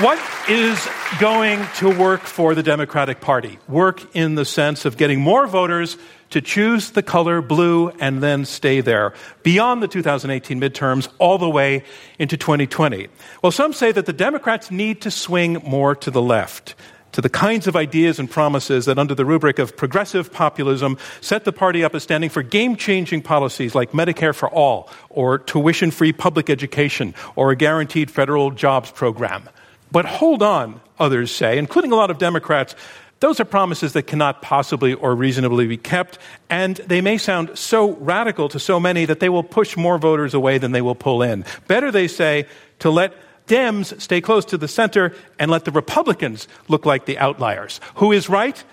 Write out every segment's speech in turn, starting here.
What is going to work for the Democratic Party? Work in the sense of getting more voters to choose the color blue and then stay there beyond the 2018 midterms all the way into 2020. Well, some say that the Democrats need to swing more to the left to the kinds of ideas and promises that, under the rubric of progressive populism, set the party up as standing for game changing policies like Medicare for all, or tuition free public education, or a guaranteed federal jobs program. But hold on, others say, including a lot of Democrats. Those are promises that cannot possibly or reasonably be kept, and they may sound so radical to so many that they will push more voters away than they will pull in. Better, they say, to let Dems stay close to the center and let the Republicans look like the outliers. Who is right?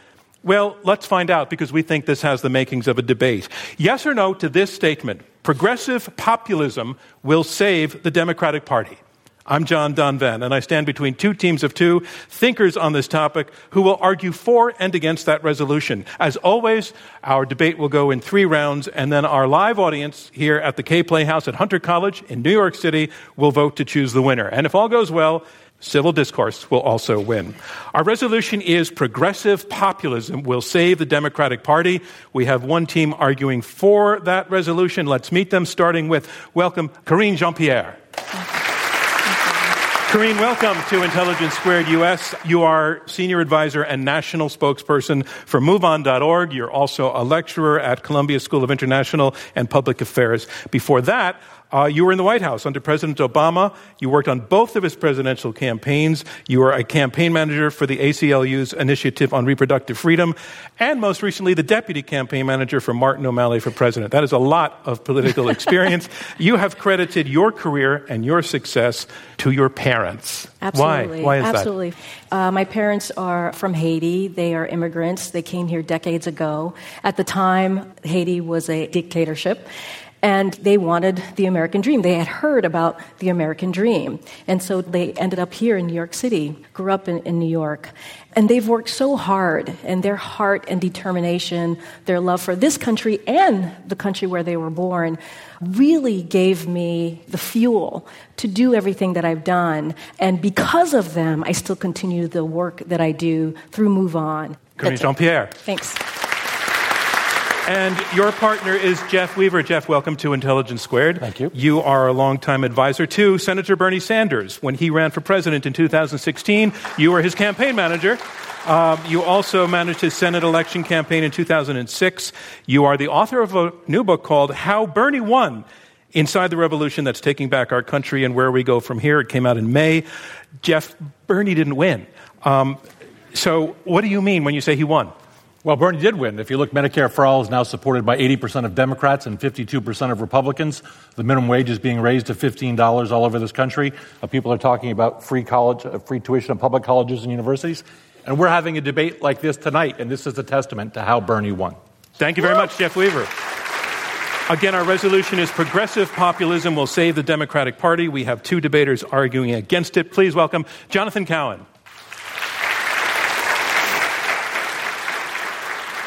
Well, let's find out because we think this has the makings of a debate. Yes or no to this statement progressive populism will save the Democratic Party. I'm John Donvan, and I stand between two teams of two thinkers on this topic who will argue for and against that resolution. As always, our debate will go in three rounds, and then our live audience here at the Kaye Playhouse at Hunter College in New York City will vote to choose the winner. And if all goes well, Civil discourse will also win. Our resolution is progressive populism will save the Democratic Party. We have one team arguing for that resolution. Let's meet them, starting with welcome Karine Jean Pierre. Karine, welcome to Intelligence Squared US. You are senior advisor and national spokesperson for MoveOn.org. You're also a lecturer at Columbia School of International and Public Affairs. Before that, uh, you were in the White House under President Obama. You worked on both of his presidential campaigns. You were a campaign manager for the ACLU's Initiative on Reproductive Freedom, and most recently, the deputy campaign manager for Martin O'Malley for president. That is a lot of political experience. you have credited your career and your success to your parents. Absolutely. Why? Why is Absolutely. that? Uh, my parents are from Haiti. They are immigrants. They came here decades ago. At the time, Haiti was a dictatorship. And they wanted the American dream. They had heard about the American dream. And so they ended up here in New York City, grew up in, in, New York. And they've worked so hard, and their heart and determination, their love for this country and the country where they were born, really gave me the fuel to do everything that I've done. And because of them, I still continue the work that I do through Move On. Jean Pierre. Thanks. And your partner is Jeff Weaver. Jeff, welcome to Intelligence Squared. Thank you. You are a longtime advisor to Senator Bernie Sanders. When he ran for president in 2016, you were his campaign manager. Um, you also managed his Senate election campaign in 2006. You are the author of a new book called How Bernie Won Inside the Revolution That's Taking Back Our Country and Where We Go From Here. It came out in May. Jeff, Bernie didn't win. Um, so, what do you mean when you say he won? Well, Bernie did win. If you look, Medicare for All is now supported by 80% of Democrats and 52% of Republicans. The minimum wage is being raised to $15 all over this country. Uh, people are talking about free college, uh, free tuition in public colleges and universities. And we're having a debate like this tonight, and this is a testament to how Bernie won. Thank you very much, Jeff Weaver. Again, our resolution is progressive populism will save the Democratic Party. We have two debaters arguing against it. Please welcome Jonathan Cowan.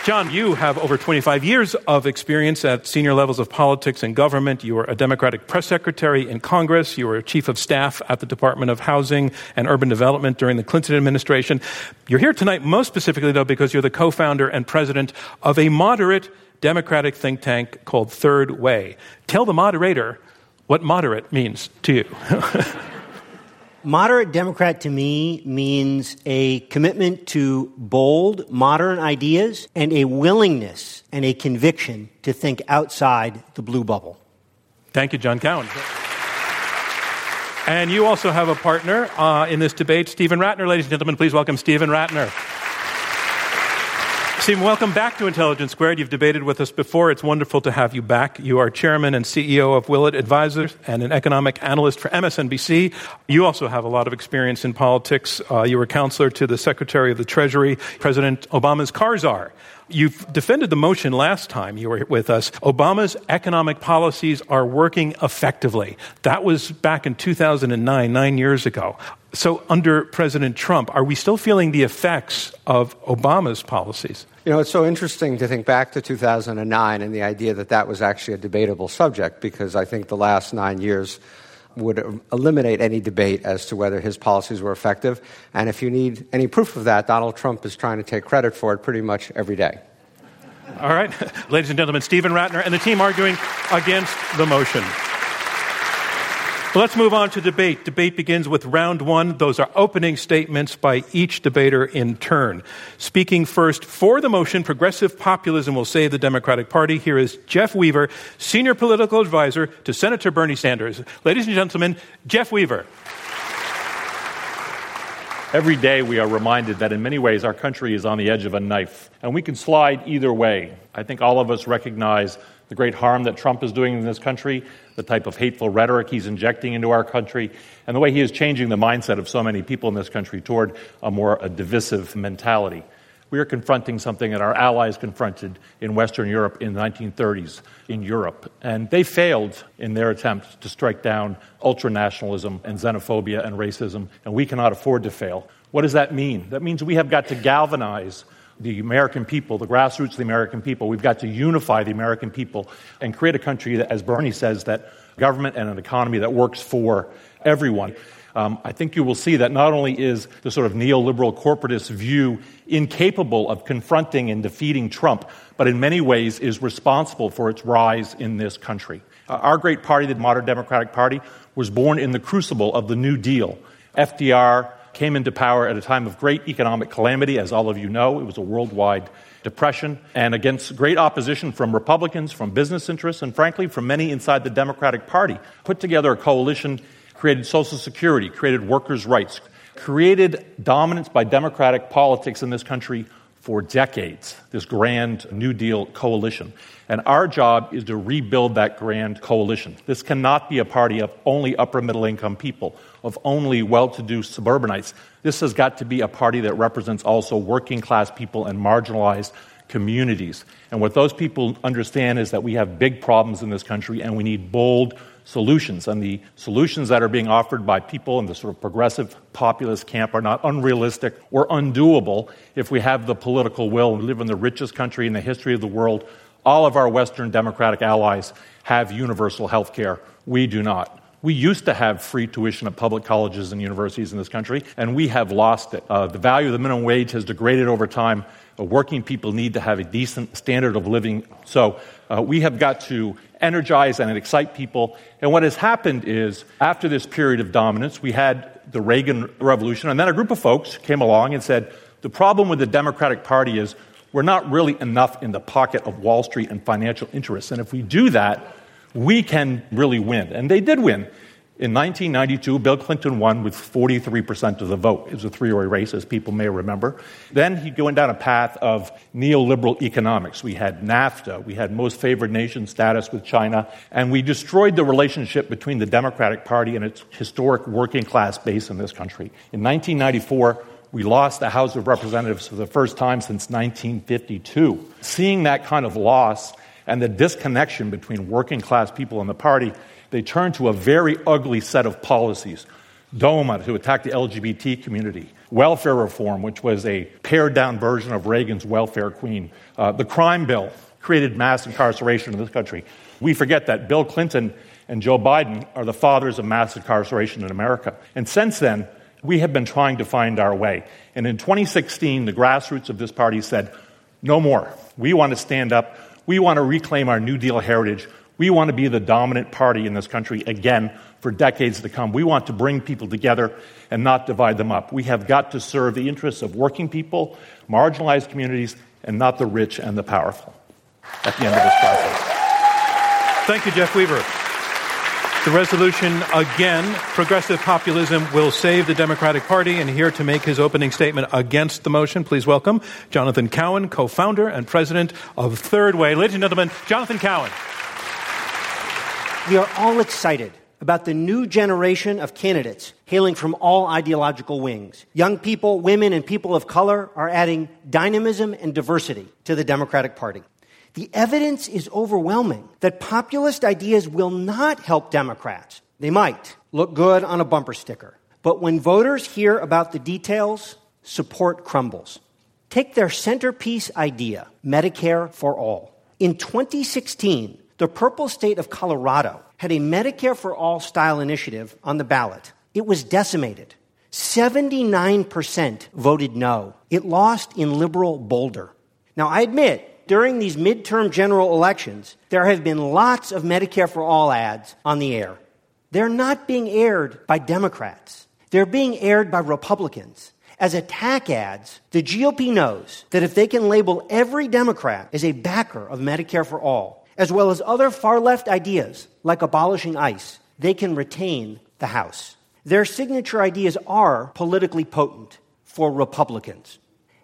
John, you have over 25 years of experience at senior levels of politics and government. You were a Democratic press secretary in Congress. You were chief of staff at the Department of Housing and Urban Development during the Clinton administration. You're here tonight most specifically, though, because you're the co founder and president of a moderate Democratic think tank called Third Way. Tell the moderator what moderate means to you. Moderate Democrat to me means a commitment to bold, modern ideas and a willingness and a conviction to think outside the blue bubble. Thank you, John Cowan. And you also have a partner uh, in this debate, Stephen Rattner. Ladies and gentlemen, please welcome Stephen Rattner. Stephen, welcome back to Intelligence Squared. You've debated with us before. It's wonderful to have you back. You are chairman and CEO of Willett Advisors and an economic analyst for MSNBC. You also have a lot of experience in politics. Uh, you were counselor to the Secretary of the Treasury, President Obama's car czar. You've defended the motion last time you were with us. Obama's economic policies are working effectively. That was back in 2009, nine years ago. So, under President Trump, are we still feeling the effects of Obama's policies? You know, it's so interesting to think back to 2009 and the idea that that was actually a debatable subject because I think the last nine years would eliminate any debate as to whether his policies were effective. And if you need any proof of that, Donald Trump is trying to take credit for it pretty much every day. All right. Ladies and gentlemen, Stephen Rattner and the team arguing against the motion. Let's move on to debate. Debate begins with round one. Those are opening statements by each debater in turn. Speaking first for the motion, progressive populism will save the Democratic Party. Here is Jeff Weaver, senior political advisor to Senator Bernie Sanders. Ladies and gentlemen, Jeff Weaver. Every day we are reminded that in many ways our country is on the edge of a knife, and we can slide either way. I think all of us recognize the great harm that Trump is doing in this country, the type of hateful rhetoric he's injecting into our country, and the way he is changing the mindset of so many people in this country toward a more a divisive mentality. We are confronting something that our allies confronted in Western Europe in the 1930s in Europe. And they failed in their attempt to strike down ultranationalism and xenophobia and racism, and we cannot afford to fail. What does that mean? That means we have got to galvanize the American people, the grassroots of the American people. We've got to unify the American people and create a country that, as Bernie says, that government and an economy that works for everyone um, I think you will see that not only is the sort of neoliberal corporatist view incapable of confronting and defeating Trump, but in many ways is responsible for its rise in this country. Uh, our great party, the modern Democratic Party, was born in the crucible of the New Deal. FDR came into power at a time of great economic calamity, as all of you know. It was a worldwide depression, and against great opposition from Republicans, from business interests, and frankly, from many inside the Democratic Party, put together a coalition created Social Security, created workers' rights, created dominance by Democratic politics in this country for decades, this grand New Deal coalition. And our job is to rebuild that grand coalition. This cannot be a party of only upper middle income people, of only well to do suburbanites. This has got to be a party that represents also working class people and marginalized communities. And what those people understand is that we have big problems in this country and we need bold, solutions. And the solutions that are being offered by people in the sort of progressive populist camp are not unrealistic or undoable if we have the political will. We live in the richest country in the history of the world. All of our Western democratic allies have universal health care. We do not. We used to have free tuition at public colleges and universities in this country, and we have lost it. Uh, the value of the minimum wage has degraded over time. Uh, working people need to have a decent standard of living. So uh, we have got to energize and excite people. And what has happened is, after this period of dominance, we had the Reagan Revolution, and then a group of folks came along and said, the problem with the Democratic Party is we're not really enough in the pocket of Wall Street and financial interests. And if we do that, we can really win. And they did win. In 1992, Bill Clinton won with 43% of the vote. It was a three way race, as people may remember. Then he went down a path of neoliberal economics. We had NAFTA, we had most favored nation status with China, and we destroyed the relationship between the Democratic Party and its historic working class base in this country. In 1994, we lost the House of Representatives for the first time since 1952. Seeing that kind of loss and the disconnection between working class people and the party they turned to a very ugly set of policies. DOMA to attack the LGBT community, welfare reform, which was a pared down version of Reagan's welfare queen, uh, the crime bill created mass incarceration in this country. We forget that Bill Clinton and Joe Biden are the fathers of mass incarceration in America. And since then, we have been trying to find our way. And in 2016, the grassroots of this party said, no more. We want to stand up. We want to reclaim our New Deal heritage. We want to be the dominant party in this country again for decades to come. We want to bring people together and not divide them up. We have got to serve the interests of working people, marginalized communities, and not the rich and the powerful at the end of this process. Thank you, Jeff Weaver. The resolution again, progressive populism will save the Democratic Party. And here to make his opening statement against the motion, please welcome Jonathan Cowan, co-founder and president of Third Way. Ladies and gentlemen, Jonathan Cowan. We are all excited about the new generation of candidates hailing from all ideological wings. Young people, women, and people of color are adding dynamism and diversity to the Democratic Party. The evidence is overwhelming that populist ideas will not help Democrats. They might look good on a bumper sticker. But when voters hear about the details, support crumbles. Take their centerpiece idea, Medicare for All. In 2016, the purple state of Colorado had a Medicare for All style initiative on the ballot. It was decimated. 79% voted no. It lost in liberal Boulder. Now, I admit, during these midterm general elections, there have been lots of Medicare for All ads on the air. They're not being aired by Democrats, they're being aired by Republicans. As attack ads, the GOP knows that if they can label every Democrat as a backer of Medicare for All, as well as other far left ideas like abolishing ICE, they can retain the House. Their signature ideas are politically potent for Republicans.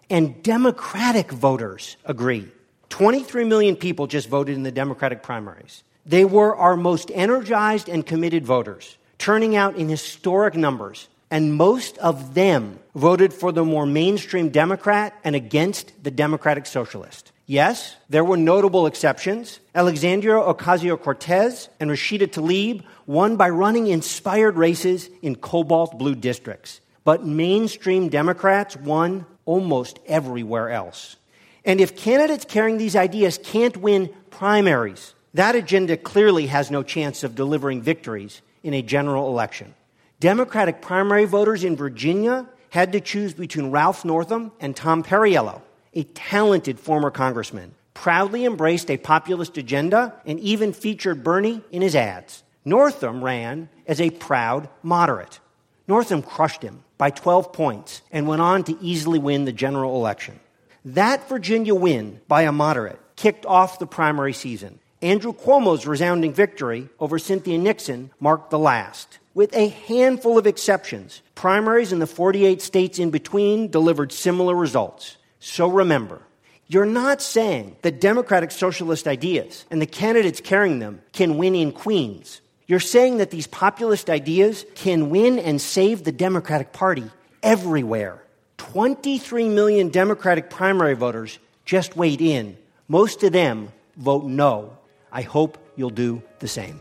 And Democratic voters agree. 23 million people just voted in the Democratic primaries. They were our most energized and committed voters, turning out in historic numbers. And most of them voted for the more mainstream Democrat and against the Democratic Socialist. Yes, there were notable exceptions. Alexandria Ocasio Cortez and Rashida Tlaib won by running inspired races in cobalt blue districts. But mainstream Democrats won almost everywhere else. And if candidates carrying these ideas can't win primaries, that agenda clearly has no chance of delivering victories in a general election. Democratic primary voters in Virginia had to choose between Ralph Northam and Tom Perriello, a talented former congressman, proudly embraced a populist agenda and even featured Bernie in his ads. Northam ran as a proud moderate. Northam crushed him by 12 points and went on to easily win the general election. That Virginia win by a moderate kicked off the primary season. Andrew Cuomo's resounding victory over Cynthia Nixon marked the last. With a handful of exceptions, primaries in the 48 states in between delivered similar results. So remember, you're not saying that democratic socialist ideas and the candidates carrying them can win in Queens. You're saying that these populist ideas can win and save the Democratic Party everywhere. 23 million Democratic primary voters just weighed in. Most of them vote no. I hope you'll do the same.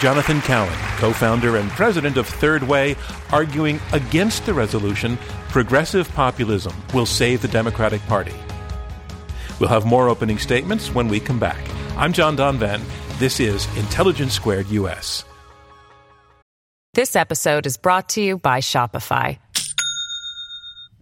Jonathan Cowan, co founder and president of Third Way, arguing against the resolution Progressive Populism Will Save the Democratic Party. We'll have more opening statements when we come back. I'm John Donvan. This is Intelligence Squared US. This episode is brought to you by Shopify.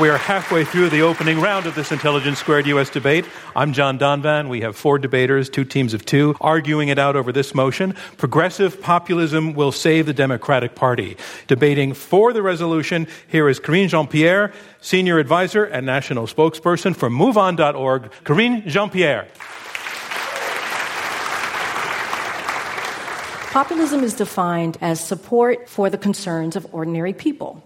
We are halfway through the opening round of this Intelligence Squared U.S. debate. I'm John Donvan. We have four debaters, two teams of two, arguing it out over this motion. Progressive populism will save the Democratic Party. Debating for the resolution, here is Karine Jean-Pierre, Senior Advisor and National Spokesperson for MoveOn.org. Karine Jean-Pierre. Populism is defined as support for the concerns of ordinary people.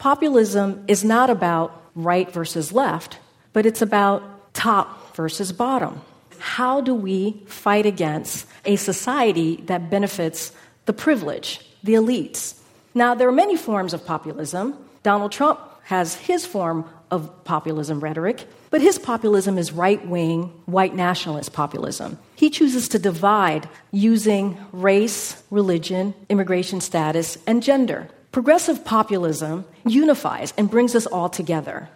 Populism is not about right versus left, but it's about top versus bottom. How do we fight against a society that benefits the privileged, the elites? Now, there are many forms of populism. Donald Trump has his form of populism rhetoric, but his populism is right wing, white nationalist populism. He chooses to divide using race, religion, immigration status, and gender. Progressive populism unifies and brings us all together.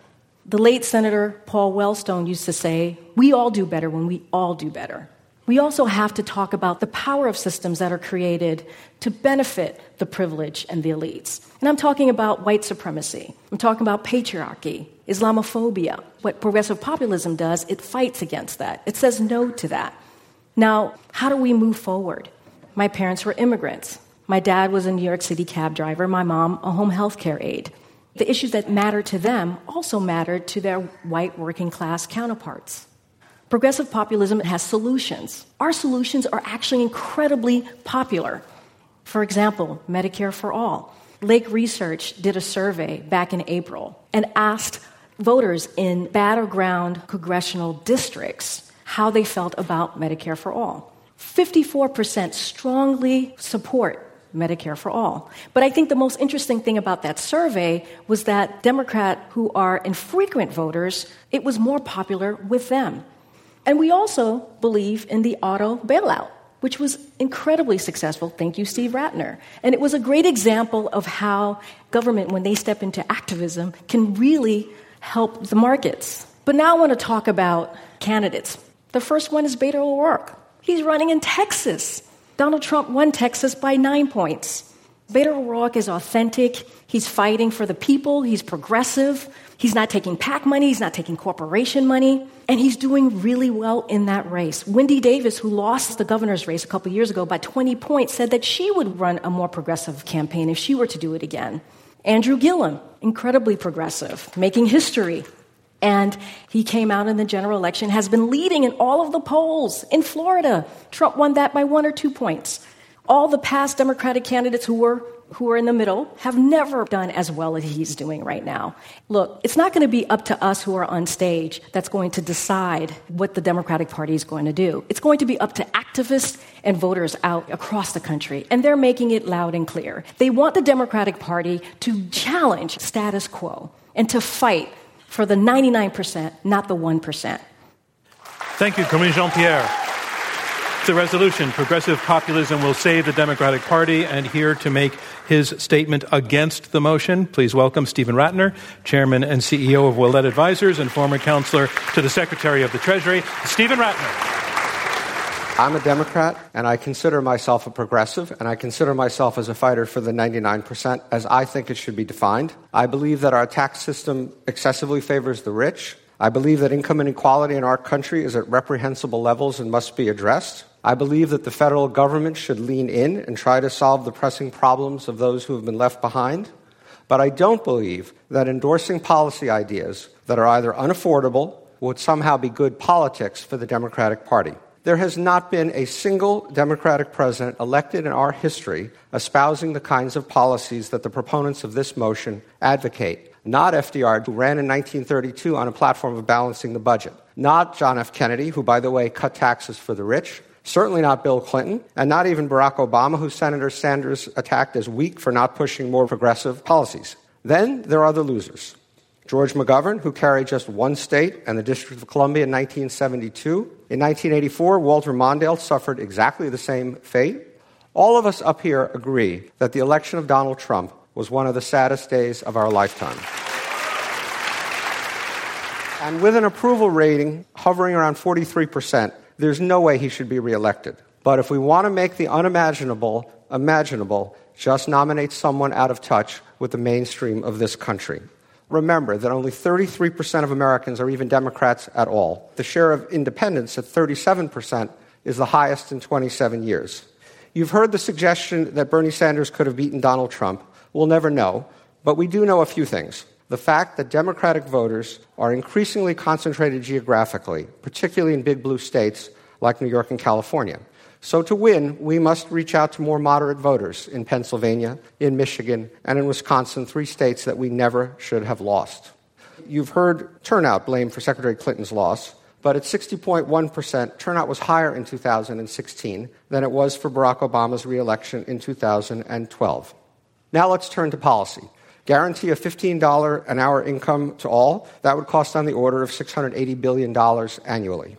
The late Senator Paul Wellstone used to say, We all do better when we all do better. We also have to talk about the power of systems that are created to benefit the privileged and the elites. And I'm talking about white supremacy. I'm talking about patriarchy, Islamophobia. What progressive populism does, it fights against that. It says no to that. Now, how do we move forward? My parents were immigrants. My dad was a New York City cab driver, my mom, a home health care aide. The issues that matter to them also matter to their white working class counterparts. Progressive populism has solutions. Our solutions are actually incredibly popular. For example, Medicare for All. Lake Research did a survey back in April and asked voters in battleground congressional districts how they felt about Medicare for All. 54% strongly support Medicare for all. But I think the most interesting thing about that survey was that Democrat who are infrequent voters, it was more popular with them. And we also believe in the auto bailout, which was incredibly successful. Thank you, Steve Rattner. And it was a great example of how government, when they step into activism, can really help the markets. But now I want to talk about candidates. The first one is Beto O'Rourke. He's running in Texas. Donald Trump won Texas by nine points. Beto O'Rourke is authentic. He's fighting for the people. He's progressive. He's not taking PAC money. He's not taking corporation money. And he's doing really well in that race. Wendy Davis, who lost the governor's race a couple years ago by 20 points, said that she would run a more progressive campaign if she were to do it again. Andrew Gillum, incredibly progressive, making history. And he came out in the general election, has been leading in all of the polls in Florida. Trump won that by one or two points. All the past Democratic candidates who were who are in the middle have never done as well as he's doing right now. Look, it's not going to be up to us who are on stage that's going to decide what the Democratic Party is going to do. It's going to be up to activists and voters out across the country, and they're making it loud and clear. They want the Democratic Party to challenge status quo and to fight for the 99%, not the 1%. Thank you, Karine Jean Pierre. The resolution Progressive Populism Will Save the Democratic Party. And here to make his statement against the motion, please welcome Stephen Rattner, Chairman and CEO of Willett Advisors and former counselor to the Secretary of the Treasury. Stephen Rattner. I'm a Democrat, and I consider myself a progressive, and I consider myself as a fighter for the 99% as I think it should be defined. I believe that our tax system excessively favors the rich. I believe that income inequality in our country is at reprehensible levels and must be addressed. I believe that the federal government should lean in and try to solve the pressing problems of those who have been left behind. But I don't believe that endorsing policy ideas that are either unaffordable would somehow be good politics for the Democratic Party. There has not been a single Democratic president elected in our history espousing the kinds of policies that the proponents of this motion advocate. Not FDR, who ran in 1932 on a platform of balancing the budget. Not John F. Kennedy, who, by the way, cut taxes for the rich. Certainly not Bill Clinton, and not even Barack Obama, who Senator Sanders attacked as weak for not pushing more progressive policies. Then there are the losers. George McGovern, who carried just one state and the District of Columbia in 1972. In 1984, Walter Mondale suffered exactly the same fate. All of us up here agree that the election of Donald Trump was one of the saddest days of our lifetime. And with an approval rating hovering around 43%, there's no way he should be reelected. But if we want to make the unimaginable imaginable, just nominate someone out of touch with the mainstream of this country remember that only 33% of Americans are even Democrats at all. The share of independents at 37% is the highest in 27 years. You've heard the suggestion that Bernie Sanders could have beaten Donald Trump. We'll never know, but we do know a few things. The fact that Democratic voters are increasingly concentrated geographically, particularly in big blue states like New York and California. So to win, we must reach out to more moderate voters in Pennsylvania, in Michigan, and in Wisconsin, three states that we never should have lost. You've heard turnout blamed for Secretary Clinton's loss, but at 60.1%, turnout was higher in 2016 than it was for Barack Obama's reelection in 2012. Now let's turn to policy. Guarantee a $15 an hour income to all, that would cost on the order of $680 billion annually.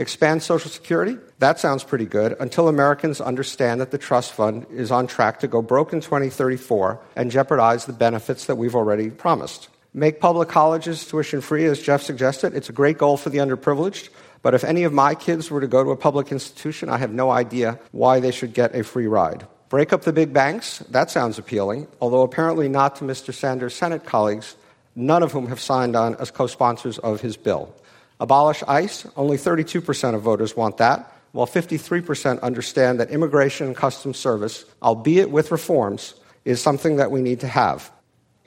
Expand Social Security? That sounds pretty good until Americans understand that the trust fund is on track to go broke in 2034 and jeopardize the benefits that we've already promised. Make public colleges tuition free, as Jeff suggested. It's a great goal for the underprivileged, But if any of my kids were to go to a public institution, I have no idea why they should get a free ride. Break up the big banks, that sounds appealing, although apparently not to Mr. Sanders' Senate colleagues, none of whom have signed on as co sponsors of his bill. Abolish ICE, only 32% of voters want that, while 53% understand that immigration and customs service, albeit with reforms, is something that we need to have.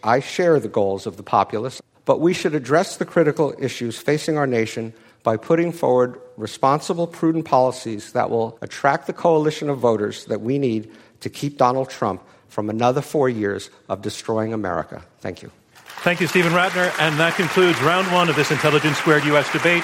I share the goals of the populace, but we should address the critical issues facing our nation by putting forward responsible, prudent policies that will attract the coalition of voters that we need to keep Donald Trump from another four years of destroying America. Thank you. Thank you, Stephen Rattner. And that concludes round one of this Intelligence Squared U.S. debate.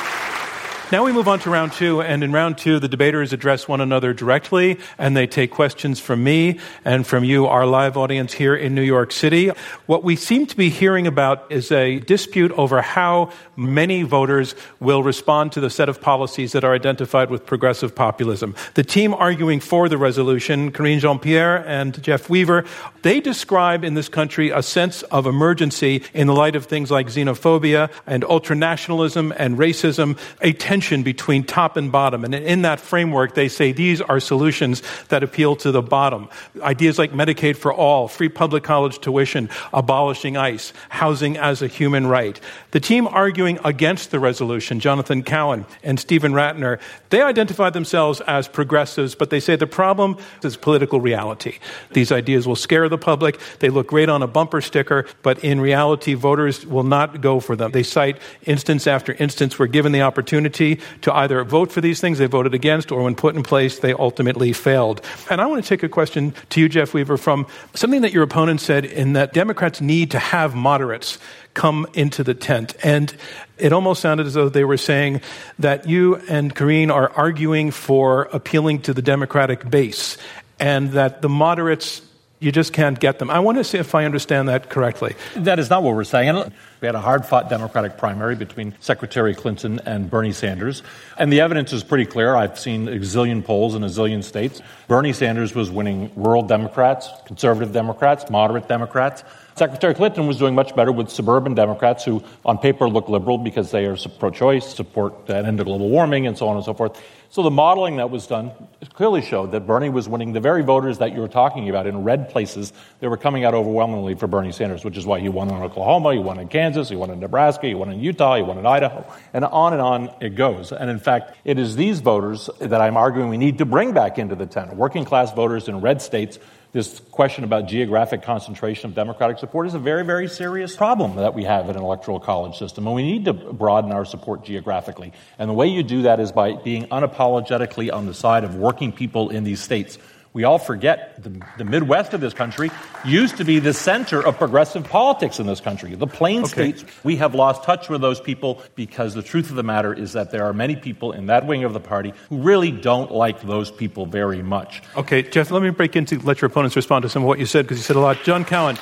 Now we move on to round two, and in round two, the debaters address one another directly, and they take questions from me and from you, our live audience here in New York City. What we seem to be hearing about is a dispute over how many voters will respond to the set of policies that are identified with progressive populism. The team arguing for the resolution, Karine Jean Pierre and Jeff Weaver, they describe in this country a sense of emergency in the light of things like xenophobia and ultranationalism and racism, a tension tension between top and bottom. And in that framework, they say these are solutions that appeal to the bottom. Ideas like Medicaid for all, free public college tuition, abolishing ICE, housing as a human right. The team arguing against the resolution, Jonathan Cowan and Stephen Rattner, they identify themselves as progressives, but they say the problem is political reality. These ideas will scare the public. They look great on a bumper sticker, but in reality, voters will not go for them. They cite instance after instance where given the opportunity to either vote for these things they voted against, or when put in place, they ultimately failed. And I want to take a question to you, Jeff Weaver, from something that your opponent said in that Democrats need to have moderates come into the tent. And it almost sounded as though they were saying that you and Karine are arguing for appealing to the Democratic base, and that the moderates you just can't get them. I want to see if I understand that correctly. That is not what we're saying. We had a hard fought Democratic primary between Secretary Clinton and Bernie Sanders. And the evidence is pretty clear. I've seen a zillion polls in a zillion states. Bernie Sanders was winning rural Democrats, conservative Democrats, moderate Democrats. Secretary Clinton was doing much better with suburban Democrats who, on paper, look liberal because they are pro choice, support an end to global warming, and so on and so forth. So the modeling that was done clearly showed that Bernie was winning the very voters that you were talking about in red places. They were coming out overwhelmingly for Bernie Sanders, which is why he won in Oklahoma, he won in Kansas, he won in Nebraska, he won in Utah, he won in Idaho, and on and on it goes. And in fact, it is these voters that I'm arguing we need to bring back into the tent. Working class voters in red states this question about geographic concentration of Democratic support is a very, very serious problem that we have in an electoral college system. And we need to broaden our support geographically. And the way you do that is by being unapologetically on the side of working people in these states we all forget the, the, Midwest of this country used to be the center of progressive politics in this country. The plain okay. states, we have lost touch with those people because the truth of the matter is that there are many people in that wing of the party who really don't like those people very much. Okay, Jeff, let me break into let your opponents respond to some of what you said because you said a lot. John Cowan.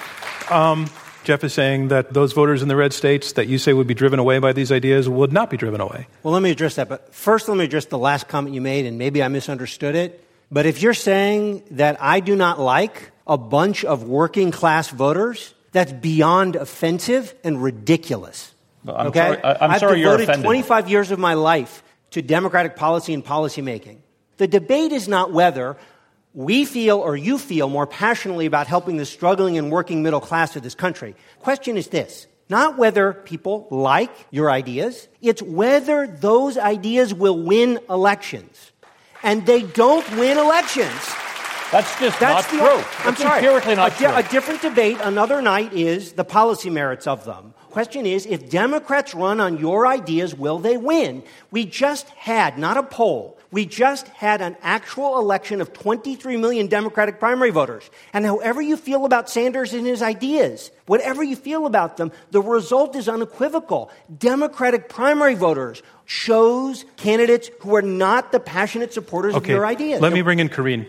Um, Jeff is saying that those voters in the red states that you say would be driven away by these ideas would not be driven away. Well, let me address that. But first, let me address the last comment you made, and maybe I misunderstood it. But if you're saying that I do not like a bunch of working class voters, that's beyond offensive and ridiculous. I'm okay? Sorry, I, am I've sorry devoted 25 years of my life to democratic policy and policymaking. The debate is not whether we feel or you feel more passionately about helping the struggling and working middle class of this country. Question is this not whether people like your ideas, it's whether those ideas will win elections and they don't win elections. That's just That's not the, true. I'm That's sorry. Empirically not a, true. a different debate another night is the policy merits of them. Question is, if Democrats run on your ideas, will they win? We just had, not a poll, we just had an actual election of 23 million Democratic primary voters. And however you feel about Sanders and his ideas, whatever you feel about them, the result is unequivocal. Democratic primary voters chose candidates who are not the passionate supporters okay. of your ideas. Let me bring in Karine.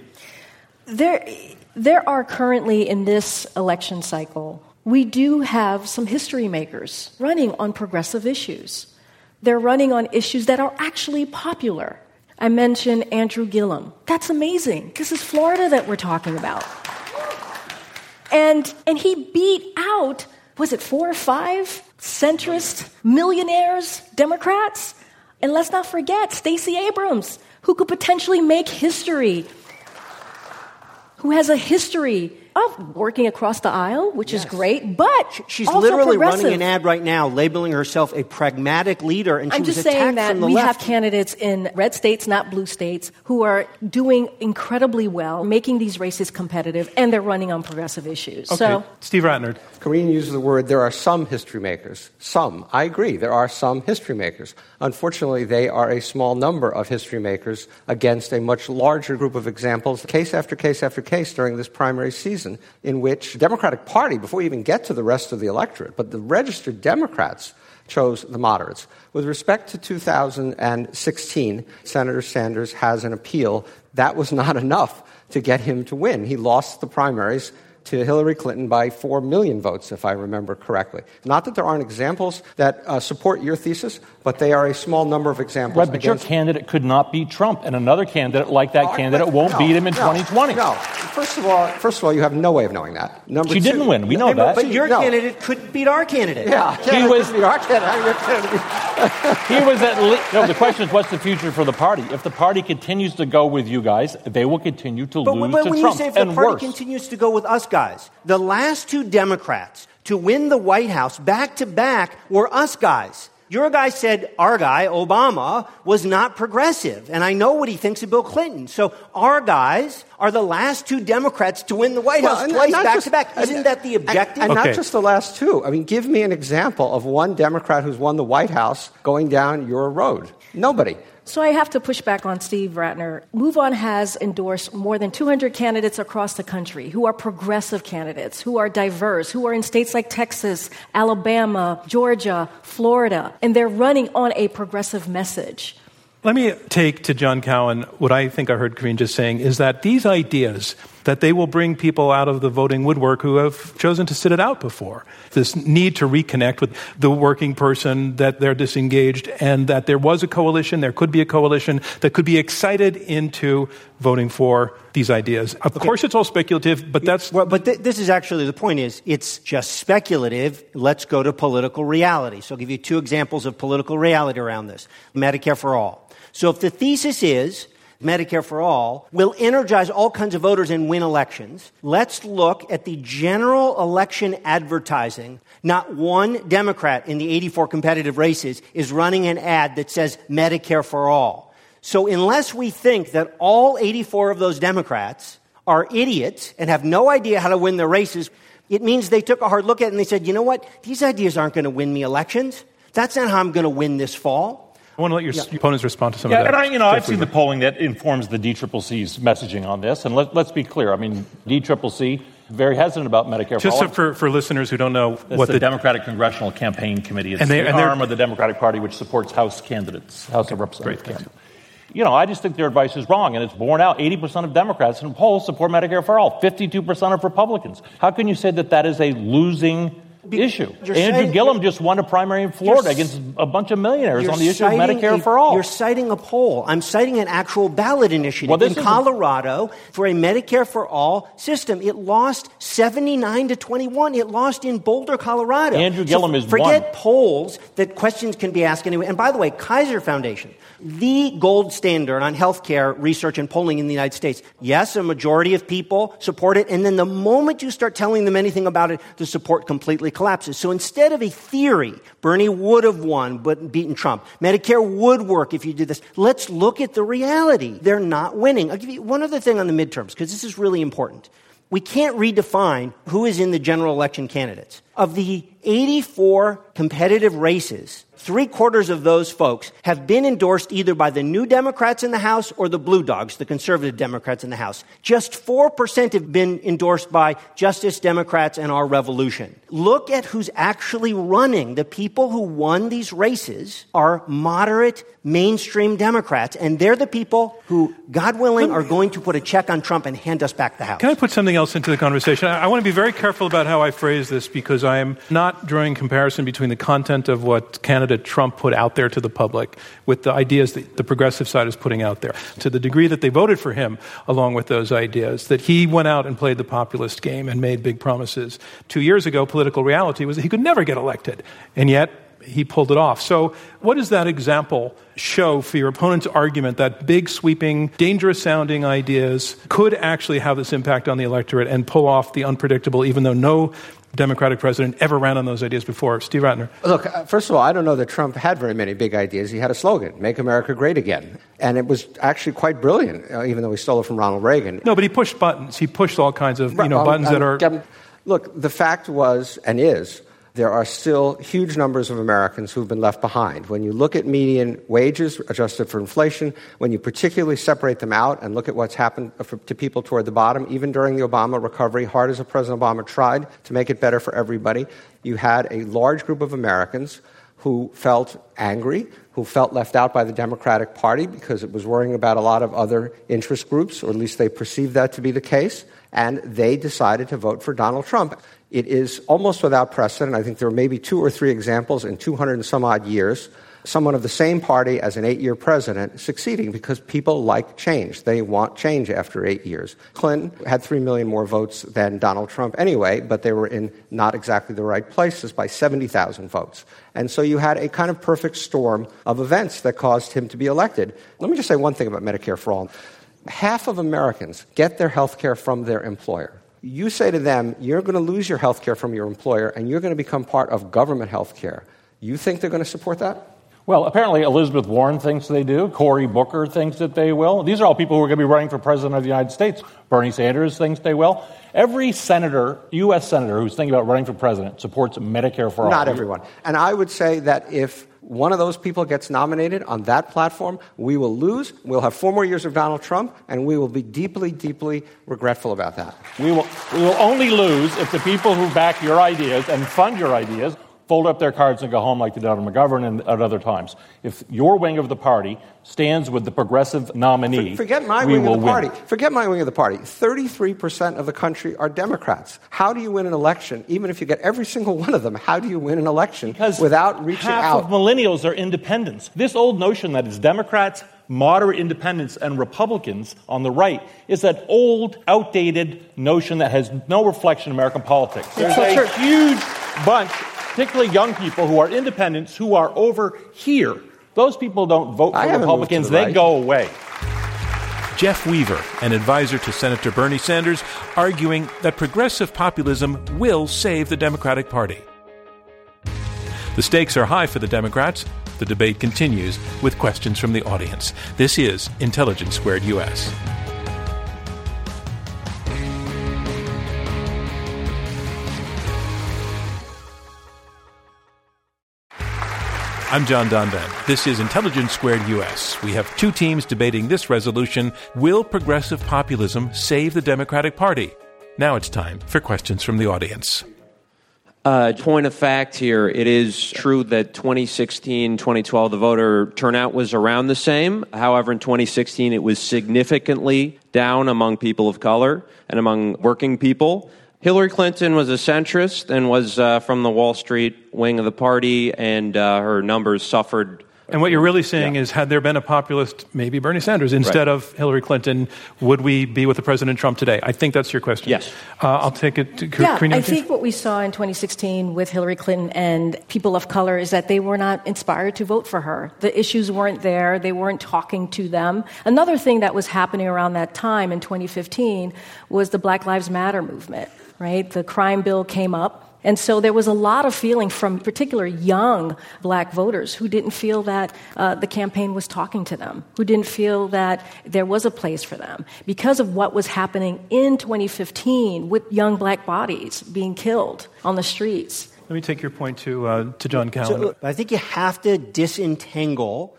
There, there are currently in this election cycle, we do have some history makers running on progressive issues. They're running on issues that are actually popular. I mentioned Andrew Gillum. That's amazing. This is Florida that we're talking about. And, and he beat out, was it four or five centrist millionaires, Democrats? And let's not forget Stacey Abrams, who could potentially make history, who has a history of working across the aisle, which yes. is great, but she's literally running an ad right now labeling herself a pragmatic leader, and I'm she just saying that we left. have candidates in red states, not blue states, who are doing incredibly well, making these races competitive, and they're running on progressive issues. Okay. So, Steve Rattner. Karine uses the word there are some history makers. Some. I agree. There are some history makers. Unfortunately, they are a small number of history makers against a much larger group of examples, case after case after case during this primary season, in which the Democratic Party, before we even get to the rest of the electorate, but the registered Democrats chose the moderates. With respect to 2016, Senator Sanders has an appeal. That was not enough to get him to win. He lost the primaries to Hillary Clinton by 4 million votes, if I remember correctly. Not that there aren't examples that uh, support your thesis, but they are a small number of examples. Right, but your candidate could not beat Trump, and another candidate like that candidate won't no, beat him in no, 2020. No, first of all, first of all, you have no way of knowing that. Number she did didn't win. We know that. But your no. candidate could beat our candidate. Yeah, he was beat our candidate. he was at least. No, the question is, what's the future for the party? If the party continues to go with you guys, they will continue to but, lose but to when you say if the party worse. continues to go with us guys, the last two Democrats to win the White House back to back were us guys. Your guy said our guy, Obama, was not progressive. And I know what he thinks of Bill Clinton. So our guys are the last two Democrats to win the White House twice back just, to back. Isn't that the objective? And, and okay. not just the last two. I mean, give me an example of one Democrat who's won the White House going down your road. Nobody. So I have to push back on Steve Rattner. MoveOn has endorsed more than 200 candidates across the country who are progressive candidates, who are diverse, who are in states like Texas, Alabama, Georgia, Florida, and they're running on a progressive message. Let me take to John Cowan what I think I heard Karine just saying is that these ideas that they will bring people out of the voting woodwork who have chosen to sit it out before. This need to reconnect with the working person, that they're disengaged, and that there was a coalition, there could be a coalition that could be excited into voting for these ideas. Of okay. course, it's all speculative, but that's. Well, but th- this is actually the point is it's just speculative. Let's go to political reality. So I'll give you two examples of political reality around this Medicare for all. So if the thesis is Medicare for all will energize all kinds of voters and win elections, let's look at the general election advertising. Not one Democrat in the 84 competitive races is running an ad that says Medicare for all. So unless we think that all 84 of those Democrats are idiots and have no idea how to win their races, it means they took a hard look at it and they said, you know what? These ideas aren't going to win me elections. That's not how I'm going to win this fall. I want to let your yeah. opponents respond to some yeah, of that. and I, you know, I've seen the polling that informs the DCCC's messaging on this, and let, us be clear. I mean, DCCC very hesitant about Medicare Just for all. for, for listeners who don't know what the, the, Democratic Congressional Campaign Committee is, and they, the and arm of the Democratic Party which supports House candidates, House okay, of Representatives. Great, thanks. You know, I just think their advice is wrong, and it's borne out. 80% of Democrats in polls support Medicare for all, 52% of Republicans. How can you say that that is a losing issue. Andrew Gillum just won a primary in Florida against a bunch of millionaires on the issue of Medicare a, for all. You're citing a poll. I'm citing an actual ballot initiative well, in Colorado for a Medicare for all system. It lost 79 to 21. It lost in Boulder, Colorado. Andrew Gillum so is forget one. polls that questions can be asked anyway. And by the way, Kaiser Foundation the gold standard on healthcare research and polling in the United States. Yes, a majority of people support it, and then the moment you start telling them anything about it, the support completely collapses. So instead of a theory, Bernie would have won but beaten Trump. Medicare would work if you did this. Let's look at the reality. They're not winning. I'll give you one other thing on the midterms, because this is really important. We can't redefine who is in the general election candidates. Of the 84 competitive races, three quarters of those folks have been endorsed either by the new Democrats in the House or the Blue Dogs, the conservative Democrats in the House. Just 4% have been endorsed by Justice Democrats and Our Revolution. Look at who's actually running. The people who won these races are moderate, mainstream Democrats, and they're the people who, God willing, are going to put a check on Trump and hand us back the House. Can I put something else into the conversation? I, I want to be very careful about how I phrase this because I am not drawing comparison between the content of what candidate Trump put out there to the public with the ideas that the progressive side is putting out there. To the degree that they voted for him along with those ideas, that he went out and played the populist game and made big promises. Two years ago, political reality was that he could never get elected. And yet, he pulled it off. So, what does that example show for your opponent's argument that big, sweeping, dangerous sounding ideas could actually have this impact on the electorate and pull off the unpredictable, even though no Democratic president ever ran on those ideas before. Steve Rattner. Look, uh, first of all, I don't know that Trump had very many big ideas. He had a slogan, Make America Great Again. And it was actually quite brilliant, uh, even though he stole it from Ronald Reagan. No, but he pushed buttons. He pushed all kinds of, you know, buttons that are. Look, the fact was and is there are still huge numbers of Americans who've been left behind. When you look at median wages adjusted for inflation, when you particularly separate them out and look at what's happened to people toward the bottom, even during the Obama recovery, hard as President Obama tried to make it better for everybody, you had a large group of Americans who felt angry, who felt left out by the Democratic Party because it was worrying about a lot of other interest groups, or at least they perceived that to be the case, and they decided to vote for Donald Trump. It is almost without precedent. I think there are maybe two or three examples in 200 and some odd years. Someone of the same party as an eight year president succeeding because people like change. They want change after eight years. Clinton had three million more votes than Donald Trump anyway, but they were in not exactly the right places by 70,000 votes. And so you had a kind of perfect storm of events that caused him to be elected. Let me just say one thing about Medicare for All. Half of Americans get their health care from their employer you say to them, you're going to lose your health care from your employer and you're going to become part of government health care. You think they're going to support that? Well, apparently Elizabeth Warren thinks they do. Cory Booker thinks that they will. These are all people who are going to be running for president of the United States. Bernie Sanders thinks they will. Every senator, U.S. senator who's thinking about running for president supports Medicare for all. Not everyone. And I would say that if one of those people gets nominated on that platform, we will lose. We'll have four more years of Donald Trump, and we will be deeply, deeply regretful about that. We will, we will only lose if the people who back your ideas and fund your ideas fold up their cards and go home like they did on McGovern and at other times. If your wing of the party stands with the progressive nominee, forget my wing of the party. Win. Forget my wing of the party. Thirty-three percent of the country are Democrats. How do you win an election, even if you get every single one of them? How do you win an election because without reaching half out? of millennials are independents. This old notion that it's Democrats moderate independents and Republicans on the right is that old, outdated notion that has no reflection in American politics. There's a huge bunch particularly young people who are independents who are over here. Those people don't vote for Republicans, the they right. go away. Jeff Weaver, an advisor to Senator Bernie Sanders, arguing that progressive populism will save the Democratic Party. The stakes are high for the Democrats. The debate continues with questions from the audience. This is Intelligence Squared US. I'm John Donvan. This is Intelligence Squared US. We have two teams debating this resolution Will progressive populism save the Democratic Party? Now it's time for questions from the audience. Uh, point of fact here it is true that 2016 2012 the voter turnout was around the same however in 2016 it was significantly down among people of color and among working people Hillary Clinton was a centrist and was uh, from the Wall Street wing of the party, and uh, her numbers suffered. And what you're really saying yeah. is, had there been a populist, maybe Bernie Sanders, instead right. of Hillary Clinton, would we be with the President Trump today? I think that's your question. Yes. Uh, I'll take it to Yeah, I think what we saw in 2016 with Hillary Clinton and people of color is that they were not inspired to vote for her. The issues weren't there, they weren't talking to them. Another thing that was happening around that time in 2015 was the Black Lives Matter movement right? The crime bill came up. And so there was a lot of feeling from particular young black voters who didn't feel that uh, the campaign was talking to them, who didn't feel that there was a place for them because of what was happening in 2015 with young black bodies being killed on the streets. Let me take your point to, uh, to John Cowan. So, I think you have to disentangle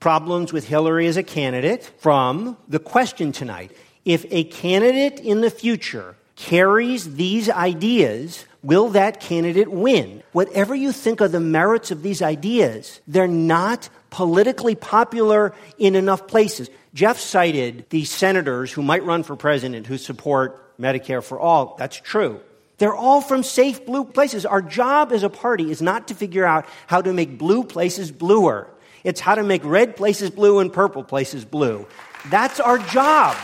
problems with Hillary as a candidate from the question tonight. If a candidate in the future carries these ideas, will that candidate win? Whatever you think of the merits of these ideas, they're not politically popular in enough places. Jeff cited the senators who might run for president who support Medicare for all. That's true. They're all from safe blue places. Our job as a party is not to figure out how to make blue places bluer. It's how to make red places blue and purple places blue. That's our job.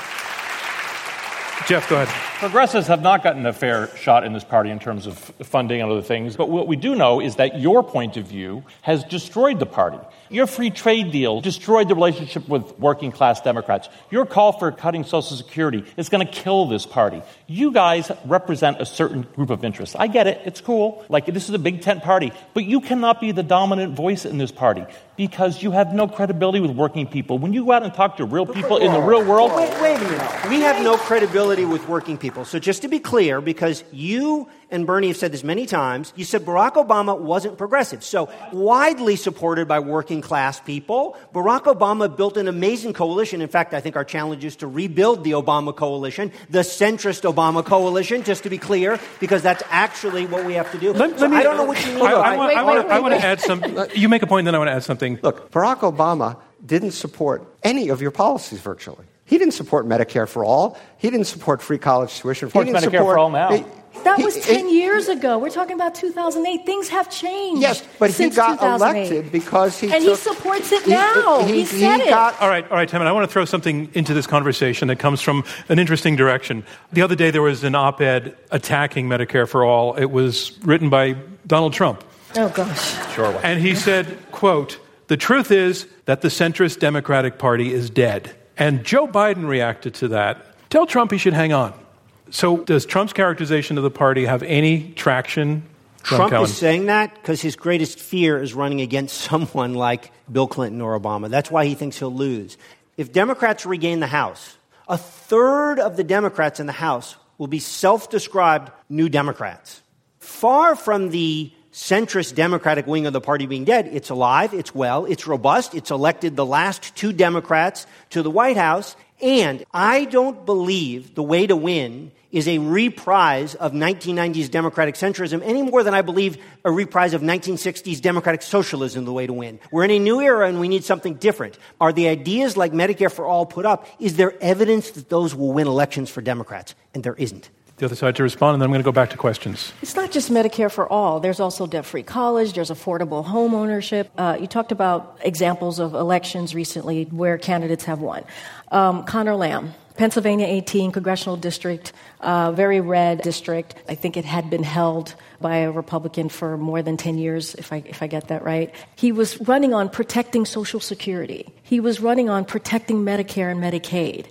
Jeff, go ahead. Progressives have not gotten a fair shot in this party in terms of funding and other things, but what we do know is that your point of view has destroyed the party. Your free trade deal destroyed the relationship with working class Democrats. Your call for cutting Social Security is going to kill this party. You guys represent a certain group of interests. I get it. It's cool. Like, this is a big tent party. But you cannot be the dominant voice in this party because you have no credibility with working people. When you go out and talk to real people in the real world. Wait, wait a minute. We have no credibility with working people. So just to be clear, because you and Bernie have said this many times, you said Barack Obama wasn't progressive. So widely supported by working class people. Barack Obama built an amazing coalition. In fact, I think our challenge is to rebuild the Obama coalition, the centrist Obama coalition, just to be clear, because that's actually what we have to do. Let, So let me, I don't know what you mean. I, by- I, want, I, want, I want to add some. You make a point, then I want to add something. Look, Barack Obama didn't support any of your policies virtually. He didn't support Medicare for all. He didn't support free college tuition. Supports he didn't Medicare support, for all now. He- That he- was he- 10 years ago. We're talking about 2008. Things have changed. Yes, but he got elected because he And he supports it now. he- He, said he it. got- All right, all right, Tim, and I want to throw something into this conversation that comes from an interesting direction. The other day there was an op ed attacking Medicare for All. It was written by Donald Trump. oh, gosh. Sure. And he said, quote, the truth is that the centrist Democratic Party is dead. And Joe Biden reacted to that. Tell Trump he should hang on. So does Trump's characterization of the party have any traction? Trump is saying that because his greatest fear is running against someone like Bill Clinton or Obama. That's why he thinks he'll lose. If Democrats regain the House, a third of the Democrats in the House will be self described new Democrats. Far from the centrist Democratic wing of the party being dead, it's alive, it's well, it's robust, it's elected the last two Democrats to the White House, and I don't believe the way to win is a reprise of 1990s democratic centrism any more than I believe a reprise of 1960s democratic socialism the way to win. We're in a new era and we need something different. Are the ideas like Medicare for all put up, is there evidence that those will win elections for Democrats? And there isn't. The other side to respond, and then I'm going to go back to questions. It's not just Medicare for all. There's also debt free college, there's affordable home ownership. Uh, you talked about examples of elections recently where candidates have won. Um, Conor Lamb, Pennsylvania 18 congressional district, uh, very red district. I think it had been held by a Republican for more than 10 years, if I, if I get that right. He was running on protecting Social Security. He was running on protecting Medicare and Medicaid.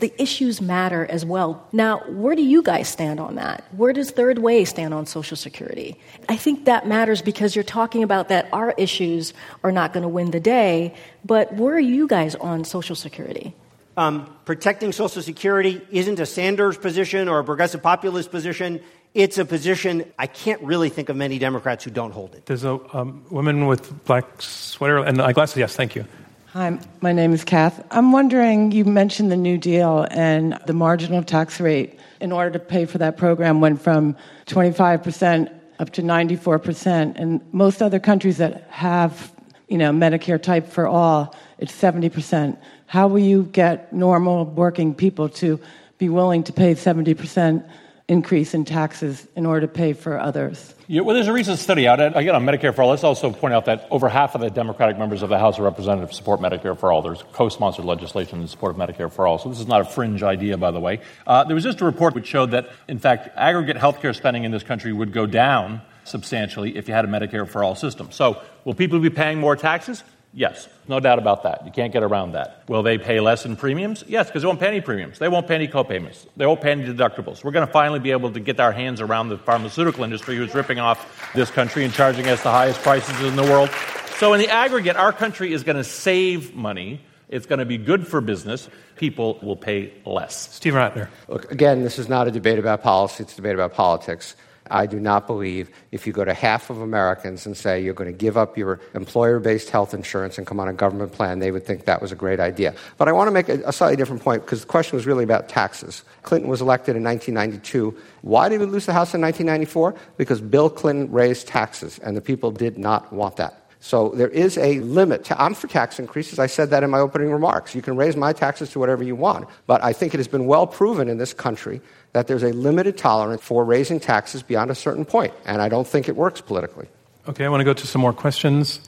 The issues matter as well. Now, where do you guys stand on that? Where does Third Way stand on Social Security? I think that matters because you're talking about that our issues are not going to win the day, but where are you guys on Social Security? Um, protecting Social Security isn't a Sanders position or a progressive populist position. It's a position I can't really think of many Democrats who don't hold it. There's a um, woman with black sweater and eyeglasses. Yes, thank you. Hi, my name is Kath. I'm wondering, you mentioned the New Deal and the marginal tax rate in order to pay for that program went from 25% up to 94%. And most other countries that have, you know, Medicare type for all, it's 70%. How will you get normal working people to be willing to pay 70% increase in taxes in order to pay for others? Yeah, well, there's a recent study out. Again, on Medicare for All, let's also point out that over half of the Democratic members of the House of Representatives support Medicare for All. There's co sponsored legislation in support of Medicare for All. So this is not a fringe idea, by the way. Uh, there was just a report which showed that, in fact, aggregate healthcare spending in this country would go down substantially if you had a Medicare for All system. So will people be paying more taxes? Yes, no doubt about that. You can't get around that. Will they pay less in premiums? Yes, because they won't pay any premiums. They won't pay any copayments. They won't pay any deductibles. We're going to finally be able to get our hands around the pharmaceutical industry who's ripping off this country and charging us the highest prices in the world. So, in the aggregate, our country is going to save money. It's going to be good for business. People will pay less. Steve Rattner. Look, again, this is not a debate about policy, it's a debate about politics. I do not believe if you go to half of Americans and say you're going to give up your employer based health insurance and come on a government plan, they would think that was a great idea. But I want to make a, slightly different point because the question was really about taxes. Clinton was elected in 1992. Why did we lose the House in 1994? Because Bill Clinton raised taxes, and the people did not want that. So there is a limit. To I'm for tax increases. I said that in my opening remarks. You can raise my taxes to whatever you want. But I think it has been well proven in this country that there's a limited tolerance for raising taxes beyond a certain point. And I don't think it works politically. Okay, I want to go to some more questions.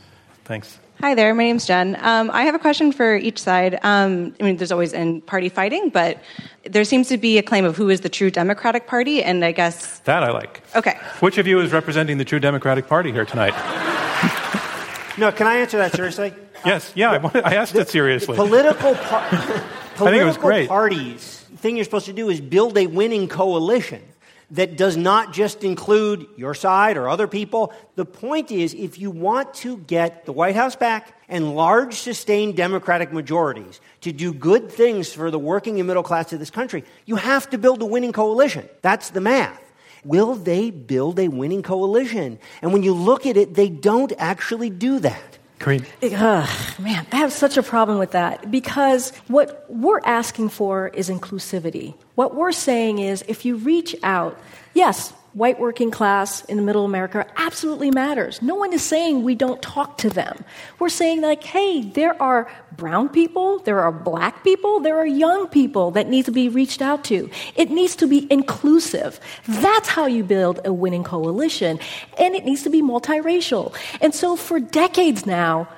Thanks. Hi there, my name's Jen. Um, I have a question for each side. Um, I mean, there's always in party fighting, but there seems to be a claim of who is the true Democratic Party, and I guess. That I like. Okay. Which of you is representing the true Democratic Party here tonight? no, can I answer that seriously? yes, yeah, I, I asked it seriously. Political, par- political I think it was great. parties, the thing you're supposed to do is build a winning coalition that does not just include your side or other people. The point is, if you want to get the White House back and large, sustained Democratic majorities to do good things for the working and middle class of this country, you have to build a winning coalition. That's the math. Will they build a winning coalition? And when you look at it, they don't actually do that. Great. Ugh, man, I have such a problem with that because what we're asking for is inclusivity. What we're saying is if you reach out, yes, white working class in the middle America absolutely matters. No one is saying we don't talk to them. We're saying, like, hey, there are brown people, there are black people, there are young people that need to be reached out to. It needs to be inclusive. That's how you build a winning coalition. And it needs to be multiracial. And so for decades now,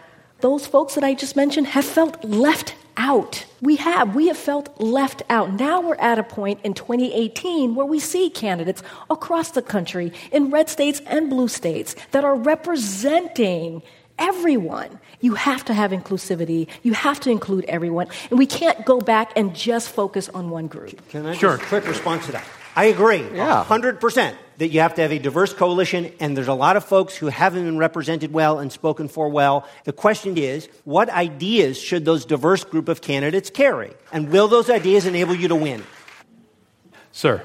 those folks that I just mentioned have felt left out. We have. We have felt left out. Now we're at a point in 2018 where we see candidates across the country in red states and blue states that are representing everyone. You have to have inclusivity. You have to include everyone. And we can't go back and just focus on one group. Can I sure. just quick response to that? I agree, Yeah. 100%, that you have to have a diverse coalition, and there's a lot of folks who haven't been represented well and spoken for well. The question is, what ideas should those diverse group of candidates carry? And will those ideas enable you to win? Sir.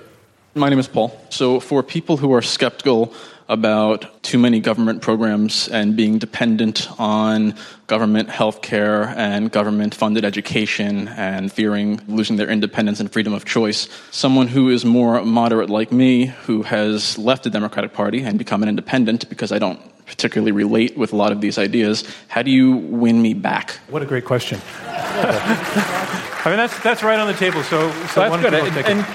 My name is Paul. So, for people who are skeptical about too many government programs and being dependent on government health care and government funded education and fearing losing their independence and freedom of choice. Someone who is more moderate like me, who has left the Democratic Party and become an independent because I don't particularly relate with a lot of these ideas, how do you win me back? What a great question. I mean, that's, that's right on the table. So, so, So that's good. of you And, it. and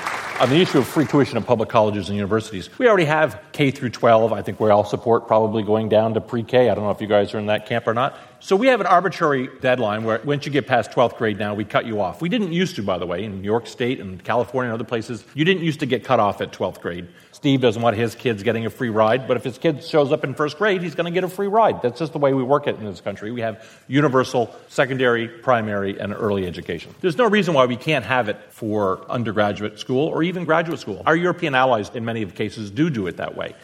on the issue of free tuition in public colleges and universities, we already have K through 12. I think we all support probably going down to pre-K. I don't know if you guys are in that camp or not. So we have an arbitrary deadline where once you get past 12th grade now, we cut you off. We didn't used to, by the way, in New York State and California and other places. You didn't used to get cut off at 12th grade. Steve doesn't want his kids getting a free ride, but if his kid shows up in first grade, he's going to get a free ride. That's just the way we work it in this country. We have universal secondary, primary, and early education. There's no reason why we can't have it for undergraduate school or even graduate school. Our European allies, in many of cases, do do it that way.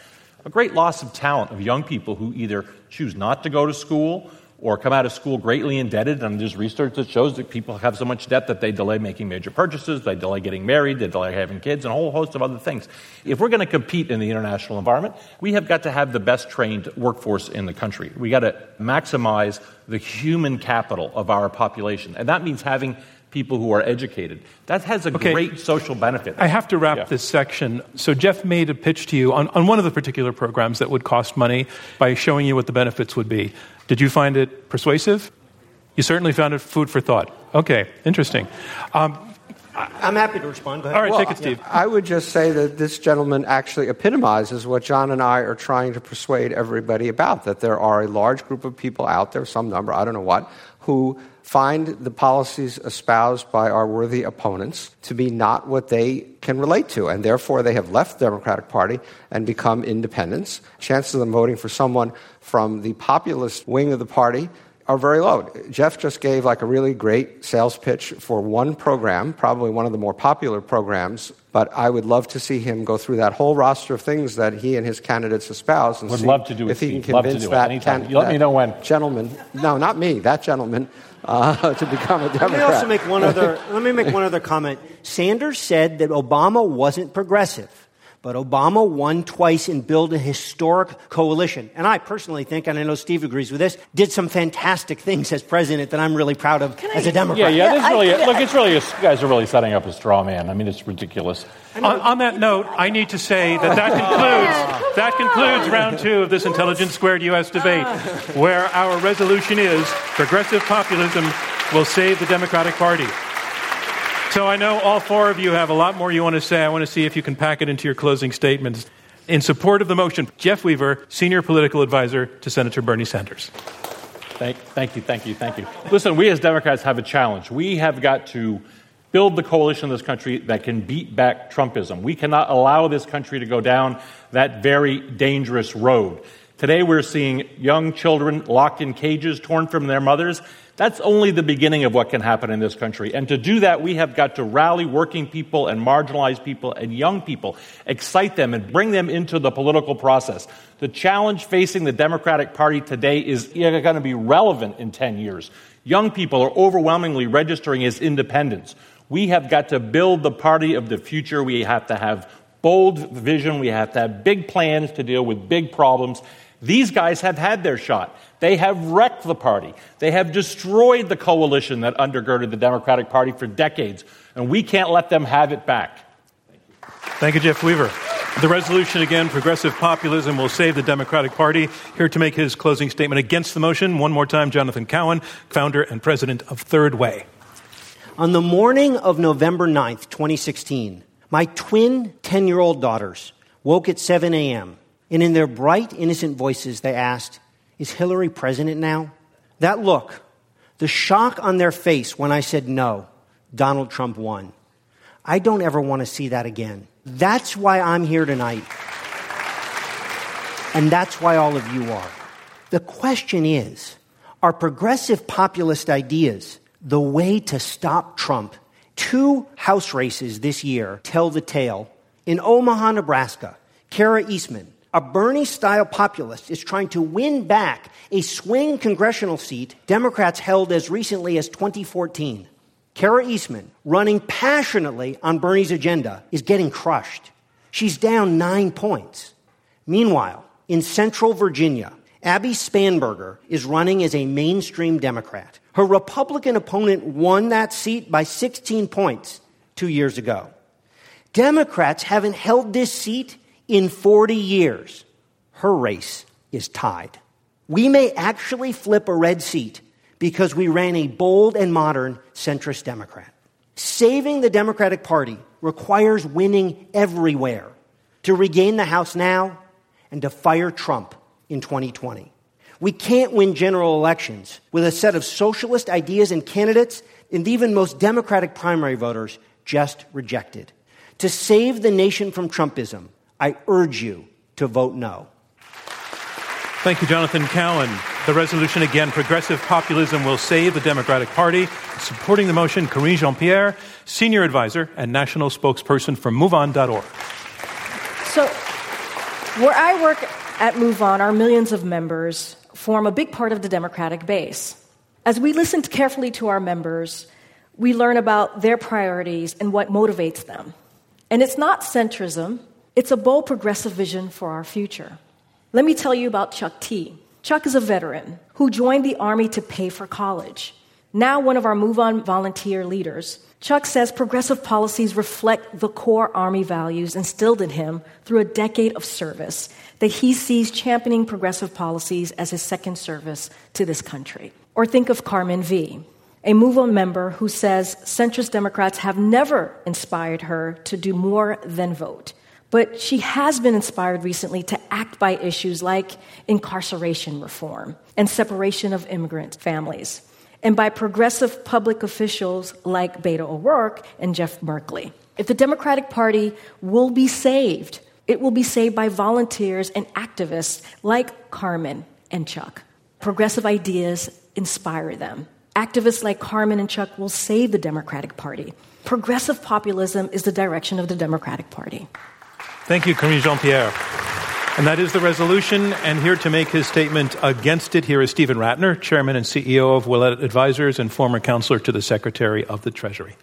A great loss of talent of young people who either choose not to go to school or come out of school greatly indebted. And there's research that shows that people have so much debt that they delay making major purchases, they delay getting married, they delay having kids, and a whole host of other things. If we're going to compete in the international environment, we have got to have the best trained workforce in the country. We got to maximize the human capital of our population. And that means having people who are educated. That has a Okay. great social benefit. I have to wrap Yeah. this section. So, Jeff made a pitch to you on, on one of the particular programs that would cost money by showing you what the benefits would be. Did you find it persuasive? You certainly found it food for thought. Okay, interesting. Um, I'm happy to respond. Go ahead. all right, Well, take it, Steve. I would just say that this gentleman actually epitomizes what John and I are trying to persuade everybody about that there are a large group of people out there, some number, I don't know what, who find the policies espoused by our worthy opponents to be not what they can relate to, and therefore they have left the Democratic Party and become independents. Chances of them voting for someone from the populist wing of the party are very low. Jeff just gave like a really great sales pitch for one program, probably one of the more popular programs, but I would love to see him go through that whole roster of things that he and his candidates espouse and Would see love to do it, if he can. Convince that, anytime. You let me know when. gentleman, no, not me, that gentleman, uh, to become a Democrat. Let me also make one other. let me make one other comment. Sanders said that Obama wasn't progressive, but Obama won twice and built a historic coalition. And I personally think, and I know Steve agrees with this, did some fantastic things as president that I'm really proud of as a Democrat. yeah. Yeah, this I- really, yeah, look, it's really, a, you guys are really setting up a straw man. I mean, it's ridiculous. On, on that note, I need to say that that concludes that concludes round two of this Intelligence Squared U.S. debate, where our resolution is progressive populism will save the Democratic Party. So I know all four of you have a lot more you want to say. I want to see if you can pack it into your closing statements. In support of the motion, Jeff Weaver, senior political advisor to Senator Bernie Sanders. Thank, thank you, thank you, thank you. Listen, we as Democrats have a challenge. We have got to build the coalition in this country that can beat back Trumpism. We cannot allow this country to go down that very dangerous road. Today, we're seeing young children locked in cages, torn from their mothers. That's only the beginning of what can happen in this country. And to do that, we have got to rally working people and marginalized people and young people, excite them and bring them into the political process. The challenge facing the Democratic Party today is going to be relevant in 10 years. Young people are overwhelmingly registering as independents. We have got to build the party of the future. We have to have bold vision. We have to have big plans to deal with big problems. These guys have had their shot. They have wrecked the party. They have destroyed the coalition that undergirded the Democratic Party for decades, and we can't let them have it back. Thank you, Jeff Weaver. The resolution again progressive populism will save the Democratic Party. Here to make his closing statement against the motion, one more time, Jonathan Cowan, founder and president of Third Way. On the morning of November 9th, 2016, my twin 10 year old daughters woke at 7 a.m and in their bright, innocent voices, they asked, Is Hillary president now? That look, the shock on their face when I said no, Donald Trump won. I don't ever want to see that again. That's why I'm here tonight. And that's why all of you are. The question is are progressive populist ideas the way to stop Trump? Two House races this year tell the tale. In Omaha, Nebraska, Kara Eastman, a Bernie style populist is trying to win back a swing congressional seat Democrats held as recently as 2014. Kara Eastman, running passionately on Bernie's agenda, is getting crushed. She's down nine points. Meanwhile, in central Virginia, Abby Spanberger is running as a mainstream Democrat. Her Republican opponent won that seat by 16 points two years ago. Democrats haven't held this seat in 40 years, her race is tied. We may actually flip a red seat because we ran a bold and modern centrist Democrat. Saving the Democratic Party requires winning everywhere to regain the House now and to fire Trump in 2020. We can't win general elections with a set of socialist ideas and candidates and even most Democratic primary voters just rejected. To save the nation from Trumpism, I urge you to vote no. Thank you, Jonathan Cowan. The resolution again progressive populism will save the Democratic Party. Supporting the motion, Karine Jean Pierre, senior advisor and national spokesperson for MoveOn.org. So, where I work at MoveOn, our millions of members form a big part of the Democratic base. As we listen carefully to our members, we learn about their priorities and what motivates them. And it's not centrism, it's a bold progressive vision for our future. Let me tell you about Chuck T. Chuck is a veteran who joined the Army to pay for college. Now, one of our Move On volunteer leaders, Chuck says progressive policies reflect the core Army values instilled in him through a decade of service, that he sees championing progressive policies as his second service to this country. Or think of Carmen V., a Move On member who says centrist Democrats have never inspired her to do more than vote. But she has been inspired recently to act by issues like incarceration reform and separation of immigrant families, and by progressive public officials like Beto O'Rourke and Jeff Merkley. If the Democratic Party will be saved, it will be saved by volunteers and activists like Carmen and Chuck. Progressive ideas inspire them. Activists like Carmen and Chuck will save the Democratic Party. Progressive populism is the direction of the Democratic Party. Thank you, Karine Jean Pierre. And that is the resolution. And here to make his statement against it, here is Steven Rattner, Chairman and CEO of Willett Advisors and former counselor to the Secretary of the Treasury.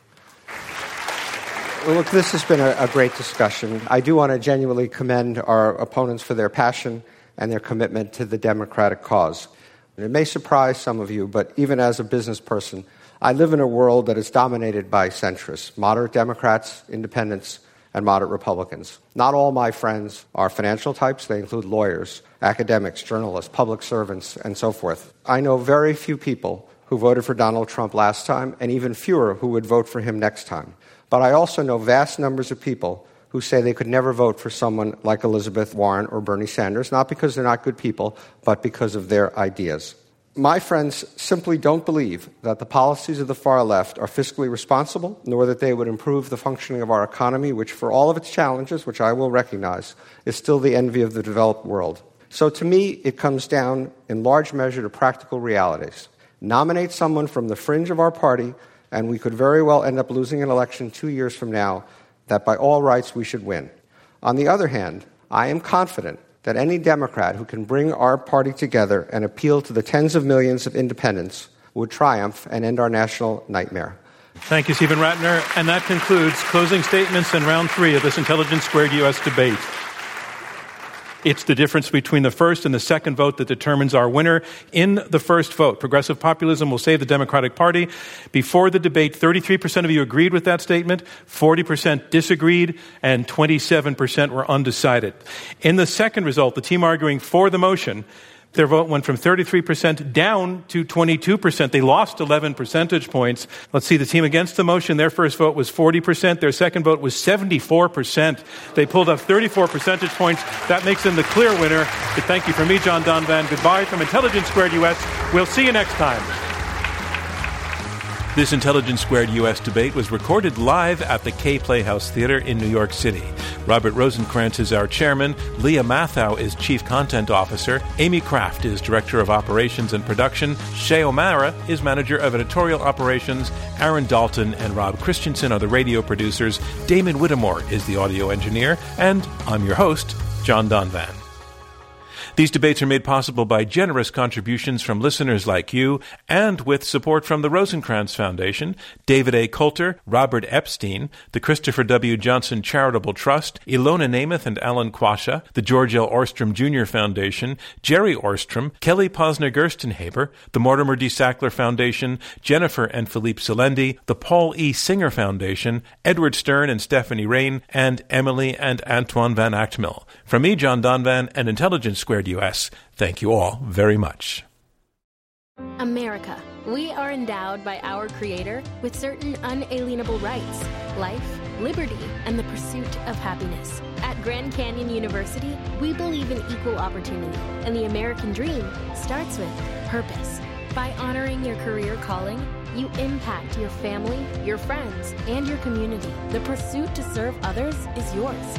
Well, look, this has been a, a great discussion. I do want to genuinely commend our opponents for their passion and their commitment to the Democratic cause. And it may surprise some of you, but even as a business person, I live in a world that is dominated by centrists, moderate Democrats, independents, and moderate Republicans. Not all my friends are financial types, they include lawyers, academics, journalists, public servants, and so forth. I know very few people who voted for Donald Trump last time, and even fewer who would vote for him next time. But I also know vast numbers of people who say they could never vote for someone like Elizabeth Warren or Bernie Sanders, not because they're not good people, but because of their ideas. My friends simply don't believe that the policies of the far left are fiscally responsible, nor that they would improve the functioning of our economy, which, for all of its challenges, which I will recognize, is still the envy of the developed world. So, to me, it comes down in large measure to practical realities. Nominate someone from the fringe of our party, and we could very well end up losing an election two years from now that, by all rights, we should win. On the other hand, I am confident that any Democrat who can bring our party together and appeal to the tens of millions of independents would triumph and end our national nightmare. Thank you, Steven Rattner. And that concludes closing statements in round three of this Intelligence Squared U.S. debate. It's the difference between the first and the second vote that determines our winner. In the first vote, progressive populism will save the Democratic Party. Before the debate, 33% of you agreed with that statement, 40% disagreed, and 27% were undecided. In the second result, the team arguing for the motion their vote went from 33% down to 22%. They lost 11 percentage points. Let's see, the team against the motion, their first vote was 40%. Their second vote was 74%. They pulled up 34 percentage points. That makes them the clear winner. But thank you from me, John Donvan. Goodbye from Intelligence Squared US. We'll see you next time. This Intelligence Squared U.S. debate was recorded live at the Kaye Playhouse Theater in New York City. Robert Rosenkranz is our chairman, Lia Matthow is chief content officer, Amy Kraft is director of operations and production, Shay O'Mara is manager of editorial operations, Aaron Dalton and Rob Christensen are the radio producers, Damon Whittemore is the audio engineer, and I'm your host, John Donvan. These debates are made possible by generous contributions from listeners like you and with support from the Rosenkranz Foundation, David A. Coulter, Robert Epstein, the Christopher W. Johnson Charitable Trust, Ilona Nemeth and Alan Quasha, the George L. Ohrstrom Jr. Foundation, Jerry Ohrstrom, Kelly Posner Gerstenhaber, the Mortimer D. Sackler Foundation, Jennifer and Philippe Selendy, the Paul E. Singer Foundation, Edward Stern and Stephanie Rain, and Emily and Antoine Van Agtmael. From me, John Donvan, and Intelligence Squared US, thank you all very much. America. We are endowed by our Creator with certain unalienable rights life, liberty, and the pursuit of happiness. At Grand Canyon University, we believe in equal opportunity, and the American dream starts with purpose. By honoring your career calling, you impact your family, your friends, and your community. The pursuit to serve others is yours.